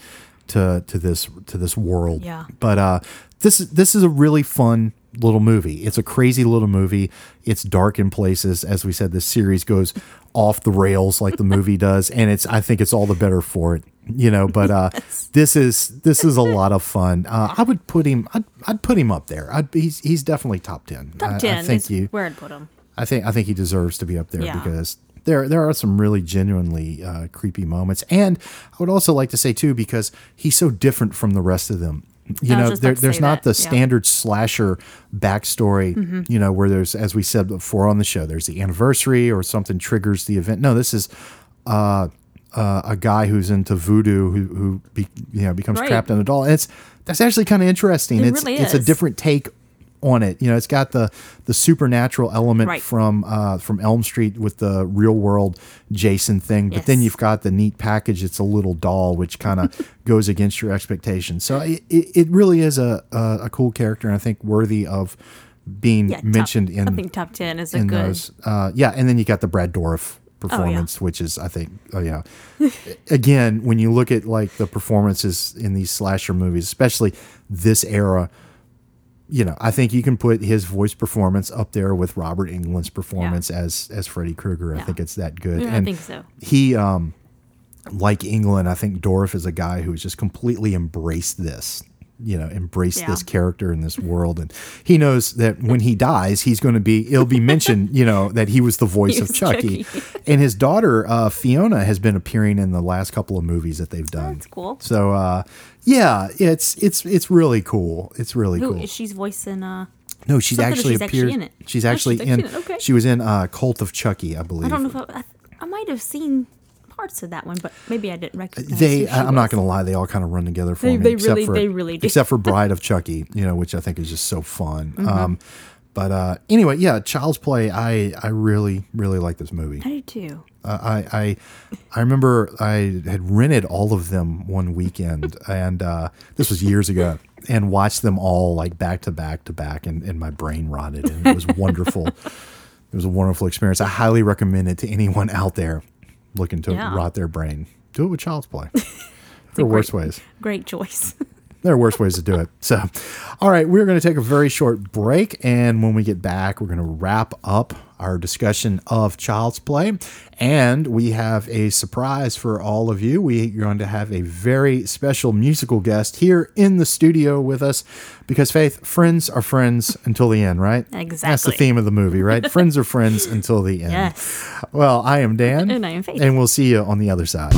to to this to this world. Yeah. But uh, this is this is a really fun little movie. It's a crazy little movie. It's dark in places. As we said, this series goes off the rails like the movie does, and it's I think it's all the better for it. You know, but uh, this is this is a lot of fun. Uh, I would put him. I'd, I'd put him up there. I'd, he's he's definitely top ten. I- top I, ten. think you. where I'd put him. I think I think he deserves to be up there Yeah. because there there are some really genuinely uh, creepy moments, and I would also like to say too because he's so different from the rest of them. You know, there, there's not that, the yeah. standard slasher backstory. Mm-hmm. You know, where there's as we said before on the show, there's the anniversary or something triggers the event. No, this is. Uh, uh, a guy who's into voodoo who who be, you know becomes Right. trapped in a doll. And it's that's actually kind of interesting. It it's really it's a different take on it. You know, it's got the the supernatural element Right. from uh, from Elm Street with the real world Jason thing, but then you've got the neat package. It's a little doll, which kind of goes against your expectations. So it, it, it really is a, a a cool character, and I think worthy of being Yeah, top- mentioned in I think top ten is a good. Oh, those. Uh, yeah, and then you got the Brad Dourif performance, which is I think, oh yeah. Again, when you look at like the performances in these slasher movies, especially this era, you know, I think you can put his voice performance up there with Robert Englund's performance as as Freddy Krueger. I think it's that good. Yeah, I think so. He, um, like England, I think Dourif is a guy who has just completely embraced this. You know, embrace Yeah. this character in this world, and he knows that when he dies, he's going to be. It'll be mentioned, you know, that he was the voice of Chucky, Chucky. and his daughter uh, Fiona has been appearing in the last couple of movies that they've done. That's cool. So, uh, yeah, it's it's it's really cool. It's really Who cool. she's voicing? Uh, No, she's Something actually she's actually appeared. in it. She's Oh, actually she's in. in it, okay. She was in uh, Cult of Chucky, I believe. I don't know if I, I, I might have seen parts of that one, but maybe I didn't recognize. they. who she I- I'm not going to lie. They all kind of run together for They- me. they except really- for, they really do. Except for Bride of Chucky, you know, which I think is just so fun. Mm-hmm. Um, but uh, anyway, yeah, Child's Play. I I really really like this movie. I do too. Uh, I, I I remember I had rented all of them one weekend, and uh, this was years ago, and watched them all like back to back to back, and, and my brain rotted, and it was wonderful. it was a wonderful experience. I highly recommend it to anyone out there looking to Yeah. rot their brain. Do it with Child's Play. there are worse ways. Great choice. There are worse ways to do it. So, all right, we're going to take a very short break. And when we get back, we're going to wrap up our discussion of Child's Play. And we have a surprise for all of you. We are going to have a very special musical guest here in the studio with us because, Faith, friends are friends until the end, right? Exactly. That's the theme of the movie, right? friends are friends until the end. yes. Well, I am Dan. And I am Faith. And we'll see you on the other side.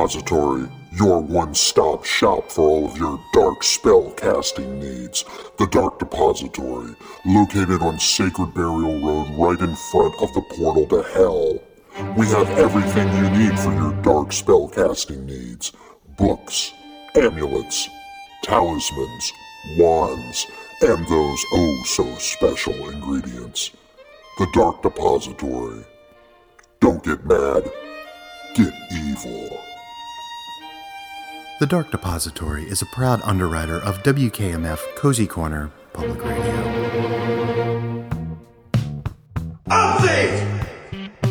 Dark Depository, your one stop shop for all of your dark spell casting needs. The Dark Depository, located on Sacred Burial Road right in front of the portal to hell. We have everything you need for your dark spell casting needs books, amulets, talismans, wands, and those oh so special ingredients. The Dark Depository. Don't get mad. Get evil. The Dark Depository is a proud underwriter of WKMF Cozy Corner Public Radio.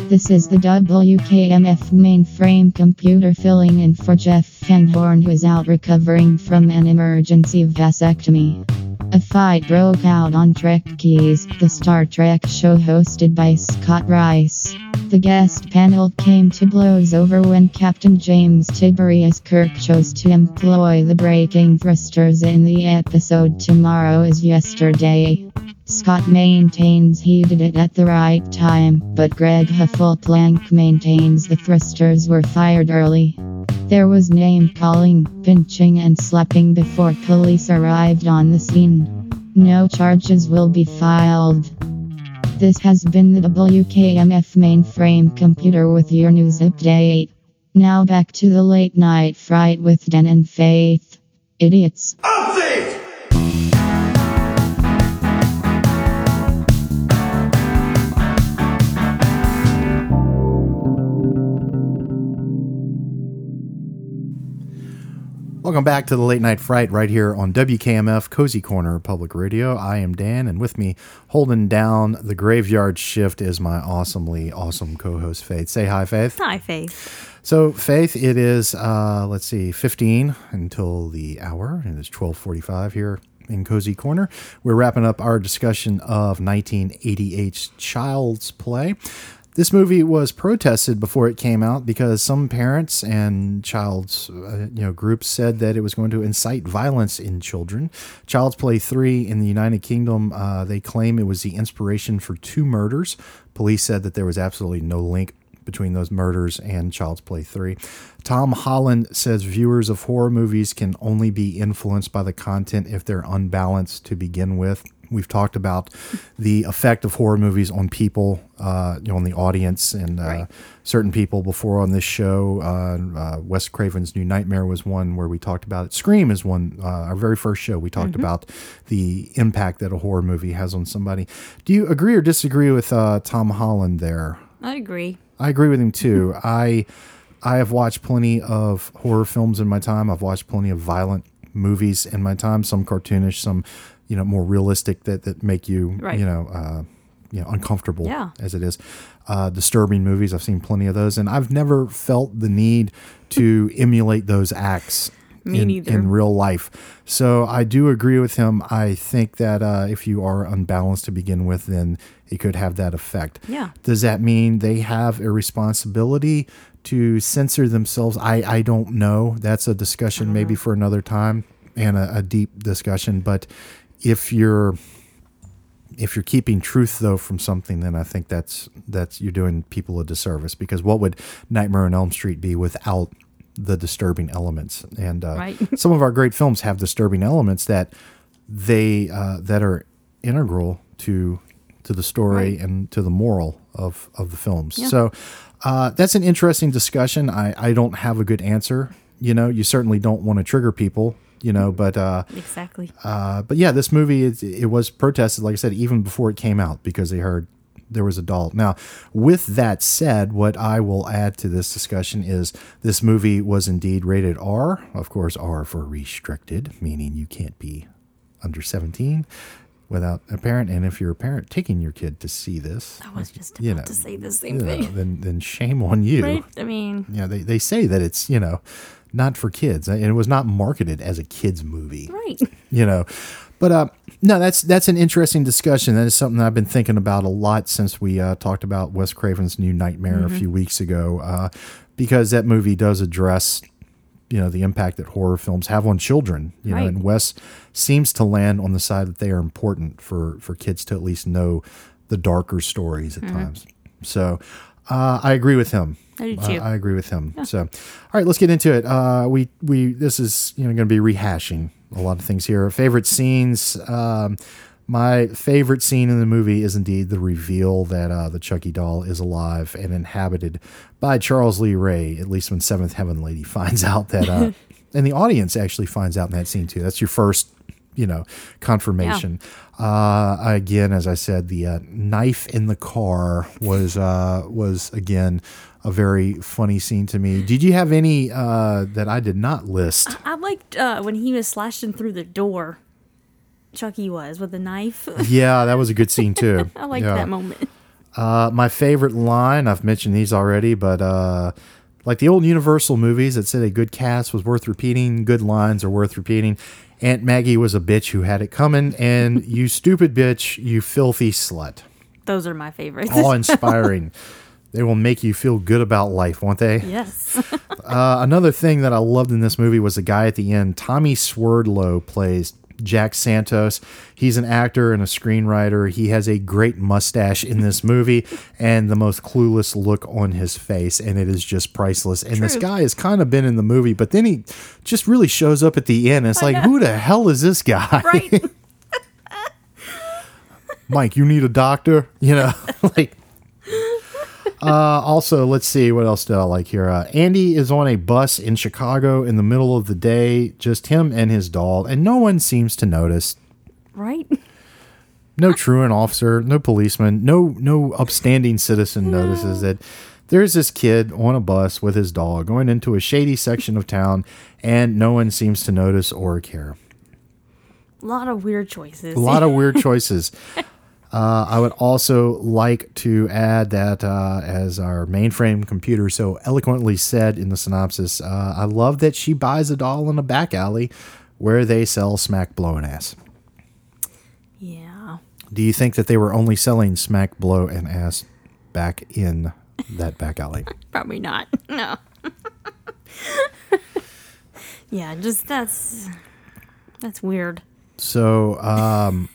This is the WKMF mainframe computer filling in for Jeff Fanhorn, who is out recovering from an emergency vasectomy. A fight broke out on Trek Keys, the Star Trek show hosted by Scott Rice. The guest panel came to blows over when Captain James Tiberius Kirk chose to employ the braking thrusters in the episode Tomorrow is Yesterday. Scott maintains he did it at the right time, but Greg Huffleplank maintains the thrusters were fired early. There was name calling, pinching, and slapping before police arrived on the scene. No charges will be filed. This has been the WKMF mainframe computer with your news update. Now back to the late night fright with Dan and Faith. Idiots. Welcome back to the Late Night Fright right here on WKMF Cozy Corner Public Radio. I am Dan, and with me, holding down the graveyard shift, is my awesomely awesome co host, Faith. Say hi, Faith. Hi, Faith. So, Faith, it is, uh, let's see, 15 until the hour, and it's 1245 here in Cozy Corner. We're wrapping up our discussion of 1988's Child's Play. This movie was protested before it came out because some parents and child's uh, you know groups said that it was going to incite violence in children. Child's Play 3 in the United Kingdom, uh, they claim it was the inspiration for two murders. Police said that there was absolutely no link between those murders and Child's Play 3. Tom Holland says viewers of horror movies can only be influenced by the content if they're unbalanced to begin with. We've talked about the effect of horror movies on people, uh, you know, on the audience and uh, Right. certain people before on this show. Uh, uh, Wes Craven's New Nightmare was one where we talked about it. Scream is one, uh, our very first show, we talked about the impact that a horror movie has on somebody. Do you agree or disagree with uh, Tom Holland there? I agree. I agree with him too. I I have watched plenty of horror films in my time. I've watched plenty of violent movies in my time. Some cartoonish, some you know more realistic that that make you Right. you know uh, you know uncomfortable Yeah. as it is. Uh, disturbing movies. I've seen plenty of those, and I've never felt the need to emulate those acts. In, in real life. So I do agree with him. I think that uh, if you are unbalanced to begin with, then it could have that effect. Yeah. Does that mean they have a responsibility to censor themselves? I, I don't know. That's a discussion maybe for another time and a, a deep discussion. But if you're if you're keeping truth though from something, then I think that's that's you're doing people a disservice because what would Nightmare on Elm Street be without the disturbing elements? And uh, Right. some of our great films have disturbing elements that they uh, that are integral to to the story Right. and to the moral of of the films. Yeah. So uh, that's an interesting discussion. I I don't have a good answer. You know, you certainly don't want to trigger people. You know, but uh, Exactly. uh, but yeah, this movie it, it was protested, like I said, even before it came out because they heard there was a doll. Now, with that said, what I will add to this discussion is this movie was indeed rated R, of course, R for restricted, meaning you can't be under 17 without a parent. And if you're a parent taking your kid to see this, I was just about you know, to say the you same know, thing. then then shame on you. Right? I mean, Yeah, they, they say that it's, you know, not for kids. And it was not marketed as a kids movie right. you know but uh no that's that's an interesting discussion that is something that i've been thinking about a lot since we uh, talked about wes craven's new nightmare Mm-hmm. a few weeks ago uh, because that movie does address you know the impact that horror films have on children you know and wes seems to land on the side that they are important for for kids to at least know the darker stories Mm-hmm. at times so uh, i agree with him I do uh, too. I agree with him. So, all right, let's get into it. Uh, we we this is you know going to be rehashing a lot of things here. Favorite scenes. Um, my favorite scene in the movie is indeed the reveal that uh, the Chucky doll is alive and inhabited by Charles Lee Ray. At least when Seventh Heaven Lady finds out that, uh, and the audience actually finds out in that scene too. That's your first, you know, confirmation. Uh, again, as I said, the uh, knife in the car was uh, was again a very funny scene to me. Did you have any uh, that I did not list? I liked uh, when he was slashing through the door. Chucky was with the knife. yeah, that was a good scene too. I liked Yeah. that moment. Uh, my favorite line, I've mentioned these already, but uh, like the old Universal movies that said a good cast was worth repeating, good lines are worth repeating. Aunt Maggie was a bitch who had it coming, and you stupid bitch, you filthy slut. Those are my favorites. All inspiring. They will make you feel good about life, won't they? yes. Uh, another thing that I loved in this movie was the guy at the end. Tommy Swerdlow plays Jack Santos. He's an actor and a screenwriter. He has a great mustache in this movie and the most clueless look on his face, and it is just priceless. And this guy has kind of been in the movie, but then he just really shows up at the end. It's like, who the hell is this guy? right. Mike, you need a doctor, you know, like. Uh, also, let's see what else do I like here. Uh, Andy is on a bus in Chicago in the middle of the day, just him and his doll, and no one seems to notice. Right. No truant officer, no policeman, no no upstanding citizen notices that there's this kid on a bus with his dog going into a shady section of town, and no one seems to notice or care. A lot of weird choices. A lot of weird choices. Uh, I would also like to add that, uh, as our mainframe computer so eloquently said in the synopsis, uh, I love that she buys a doll in a back alley where they sell smack blow and ass. yeah. Do you think that they were only selling smack blow and ass back in that back alley. Probably not. No. yeah, just that's that's weird. So um,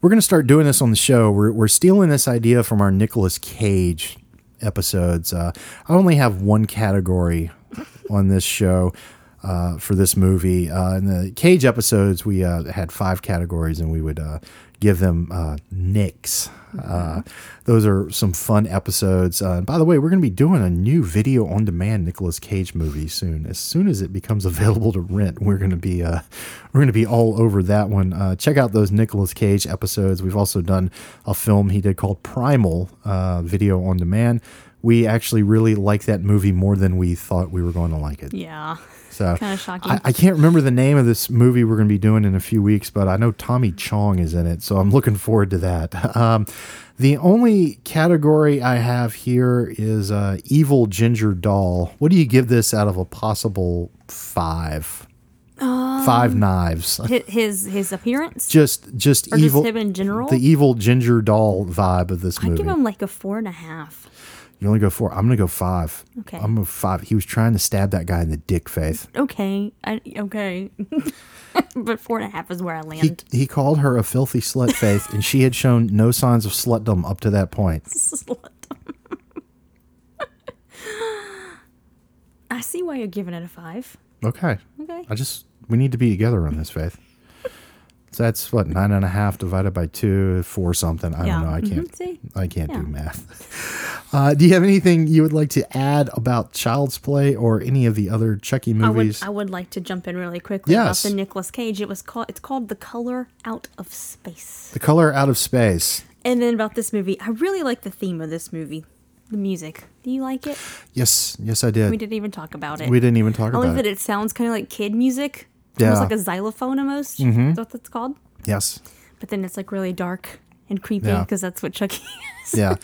we're going to start doing this on the show. We're, we're stealing this idea from our Nicolas Cage episodes. Uh, I only have one category on this show uh, for this movie. Uh, in the Cage episodes, we uh, had five categories, and we would uh, give them uh, nicks. Uh, those are some fun episodes. Uh, by the way, we're going to be doing a new video on demand Nicolas Cage movie soon. As soon as it becomes available to rent, we're going to be uh, we're going to be all over that one. Uh, check out those Nicolas Cage episodes. We've also done a film he did called Primal, uh, video on demand. We actually really like that movie more than we thought we were going to like it. Yeah. So Kinda shocking. I, I can't remember the name of this movie we're going to be doing in a few weeks, but I know Tommy Chong is in it, so I'm looking forward to that. Um, the only category I have here is uh, evil ginger doll. What do you give this out of a possible five? five knives. His his appearance. Just just Or just evil. him in general? The evil ginger doll vibe of this movie. I give him like a four and a half. You only go four. I'm gonna go five. Okay. I'm gonna five. He was trying to stab that guy in the dick, Faith. Okay. I, okay. but four and a half is where I He, land. he called her a filthy slut, Faith, and she had shown no signs of slutdom up to that point. Slutdom. I see why you're giving it a five. Okay. Okay. I just, we need to be together on this, Faith. So that's what, nine and a half divided by two, four something. I Yeah. don't know. I can't, Mhm. See? I can't do math. Uh, do you have anything you would like to add about Child's Play or any of the other Chucky I would movies? I would like to jump in really quickly Yes. about the Nicolas Cage. It was called it's called The Color Out of Space. the Color Out of Space. And then about this movie, I really like the theme of this movie. The music. Do you like it? Yes, yes, I did. We didn't even talk about it. We didn't even talk about it. Only about that it. it sounds kind of like kid music. Yeah. Almost like a xylophone almost. Mm-hmm. Is what that's called? Yes. But then it's like really dark and creepy Yeah. because that's what Chucky is. yeah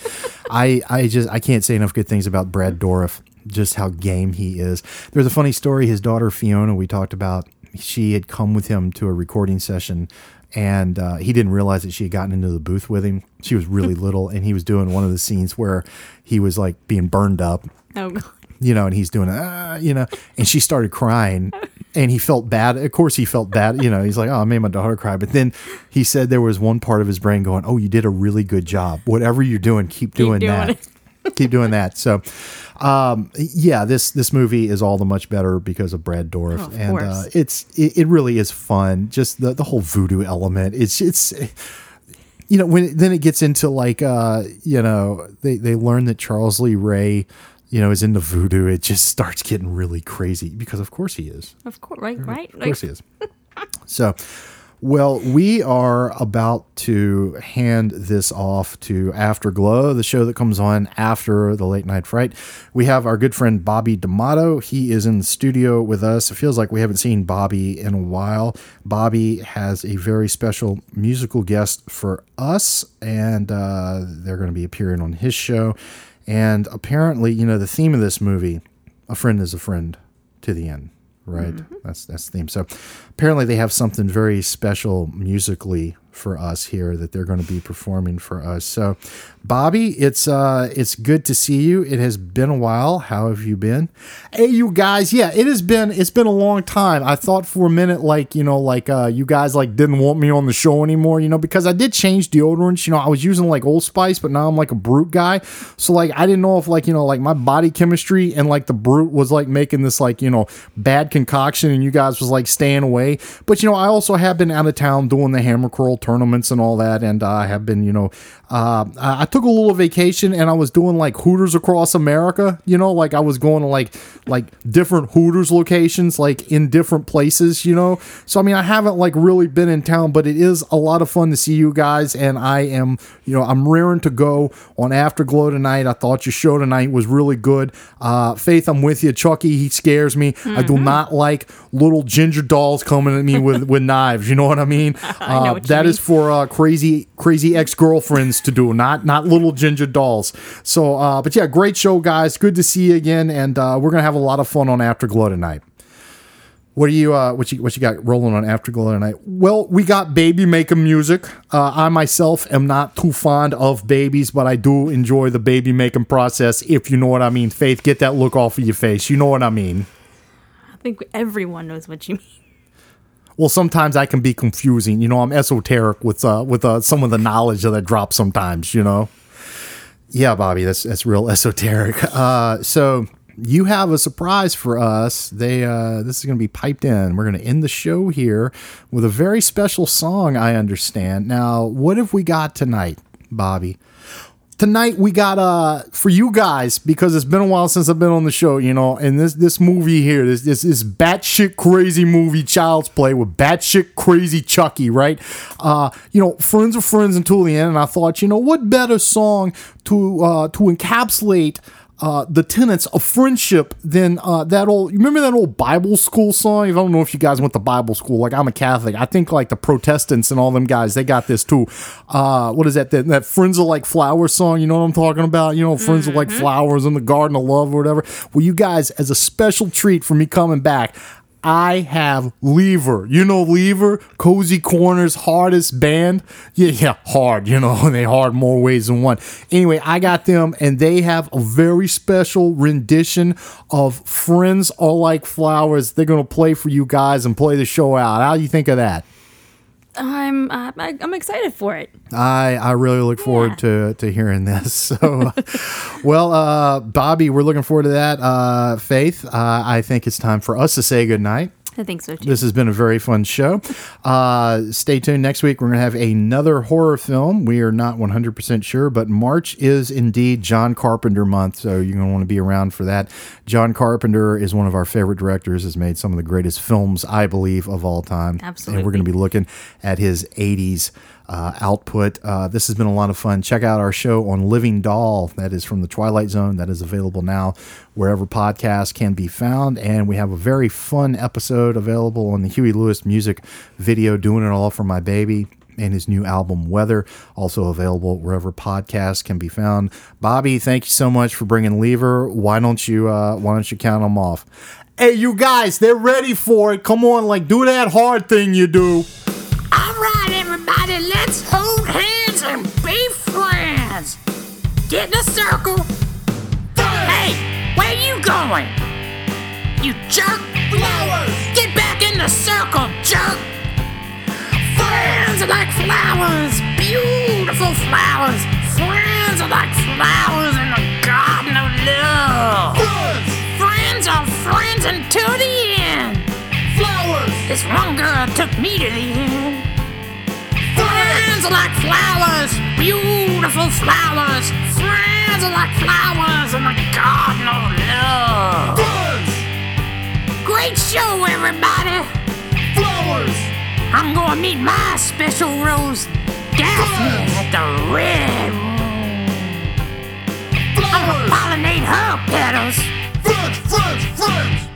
i i just i can't say enough good things about brad dourif just how game he is there's a funny story his daughter fiona we talked about she had come with him to a recording session and uh, he didn't realize that she had gotten into the booth with him she was really little and he was doing one of the scenes where he was like being burned up Oh. You know, and he's doing, ah, you know, and she started crying and he felt bad. Of course, he felt bad. You know, he's like, oh, I made my daughter cry. But then he said there was one part of his brain going, oh, you did a really good job. Whatever you're doing, keep doing, doing that. keep doing that. So, um, yeah, this this movie is all the much better because of Brad Dourif, Oh, of and uh, it's it, it really is fun. Just the the whole voodoo element. It's it's you know when then it gets into like uh you know they they learn that Charles Lee Ray you know is into voodoo it just starts getting really crazy because of course he is. Of course, right, right. of course he is. So well we are about to hand this off to Afterglow the show that comes on after the late night fright. We have our good friend Bobby D'Amato. He is in the studio with us. It feels like we haven't seen Bobby in a while. Bobby has a very special musical guest for us and uh, they're going to be appearing on his show and apparently you know the theme of this movie a friend is a friend to the end right? Mm-hmm. That's that's the theme. So apparently they have something very special musically for us here that they're going to be performing for us. So bobby it's uh it's good to see you. It has been a while. How have you been? Hey you guys. Yeah it has been it's been a long time. I thought for a minute like you know like uh you guys like didn't want me on the show anymore you know because i did change deodorants. You know i was using like old spice but now i'm like a brute guy. So like i didn't know if like you know like my body chemistry and like the brute was like making this like you know bad concoction and you guys was like staying away. But you know i also have been out of town doing the hammer curl tournaments and all that and uh, i have been you know uh, I I took a little vacation and I was doing like Hooters across America. You know, like I was going to like like different Hooters locations, like in different places. You know, so I mean, I haven't like really been in town, but it is a lot of fun to see you guys, and I am, you know, I'm raring to go on Afterglow tonight. I thought your show tonight was really good. Uh, Faith, I'm with you. Chucky, he scares me. I do not like little ginger dolls coming at me with with knives. You know what I mean? I know Uh, what that mean. Is for uh, crazy crazy ex girlfriends to do, not not little ginger dolls. So, uh, but yeah, great show, guys. Good to see you again, and uh, we're gonna have a lot of fun on Afterglow tonight. What do you uh what you what you got rolling on Afterglow tonight? Well, we got baby making music. Uh, I myself am not too fond of babies, but I do enjoy the baby making process. If you know what I mean, Faith, get that look off of your face. You know what I mean. I think everyone knows what you mean. Well, sometimes I can be confusing. You know, I'm esoteric with uh with uh, some of the knowledge that I drop sometimes. You know. Yeah, Bobby, that's that's real esoteric. Uh, so you have a surprise for us. They uh, this is going to be piped in. We're going to end the show here with a very special song. I understand. Now, what have we got tonight, Bobby? Tonight we got uh for you guys because it's been a while since I've been on the show, you know, and this this movie here, this this this batshit crazy movie, Child's Play with batshit crazy Chucky, right? Uh, you know, friends are friends until the end, and I thought, you know, what better song to uh to encapsulate uh, the tenets of friendship than uh, that old. You remember that old Bible school song? I don't know if you guys went to Bible school. Like I'm a Catholic. I think like the Protestants and all them guys, they got this too. Uh, what is that? That, that friends are like flowers song. You know what I'm talking about? You know, friends are like flowers in the garden of love or whatever. Well, you guys, as a special treat for me coming back. I have Lever. You know Lever, Cozy Corner's hardest band. Yeah, yeah, hard. You know they hard more ways than one. Anyway, I got them, and they have a very special rendition of "Friends Are Like Flowers." They're gonna play for you guys and play the show out. How do you think of that? I'm uh, I'm excited for it. I I really look forward to to hearing this. So, well, uh, Bobby, we're looking forward to that. Uh, Faith, uh, I think it's time for us to say goodnight. I think so too. This has been a very fun show. Uh, stay tuned. Next week, we're going to have another horror film. We are not 100% sure, but March is indeed John Carpenter month. So you're going to want to be around for that. John Carpenter is one of our favorite directors, has made some of the greatest films, I believe, of all time. Absolutely. And we're going to be looking at his 80s uh, output. Uh, this has been a lot of fun. Check out our show on Living Doll. That is from the Twilight Zone. That is available now wherever podcasts can be found. And we have a very fun episode available on the Huey Lewis music video, Doing It All for My Baby. And his new album Weather, also available wherever podcasts can be found. Bobby, thank you so much for bringing Lever. Why don't you uh, Why don't you count them off? Hey, you guys, they're ready for it. Come on, like do that hard thing you do. I'm right, everybody, let's hold hands and be friends. Get in a circle. Hey, where you going? You jerk. Flowers. Get back in the circle, jerk. Friends are like flowers, beautiful flowers. Friends are like flowers in the garden of love. Friends are friends until the end. Flowers. This one girl took me to the end. Friends are like flowers, beautiful flowers. Friends are like flowers in the garden of love. Great show, everybody. Flowers. I'm gonna meet my special rose, Daphne, at the red room. Flowers! I'm gonna pollinate her petals. Friends, friends, friends.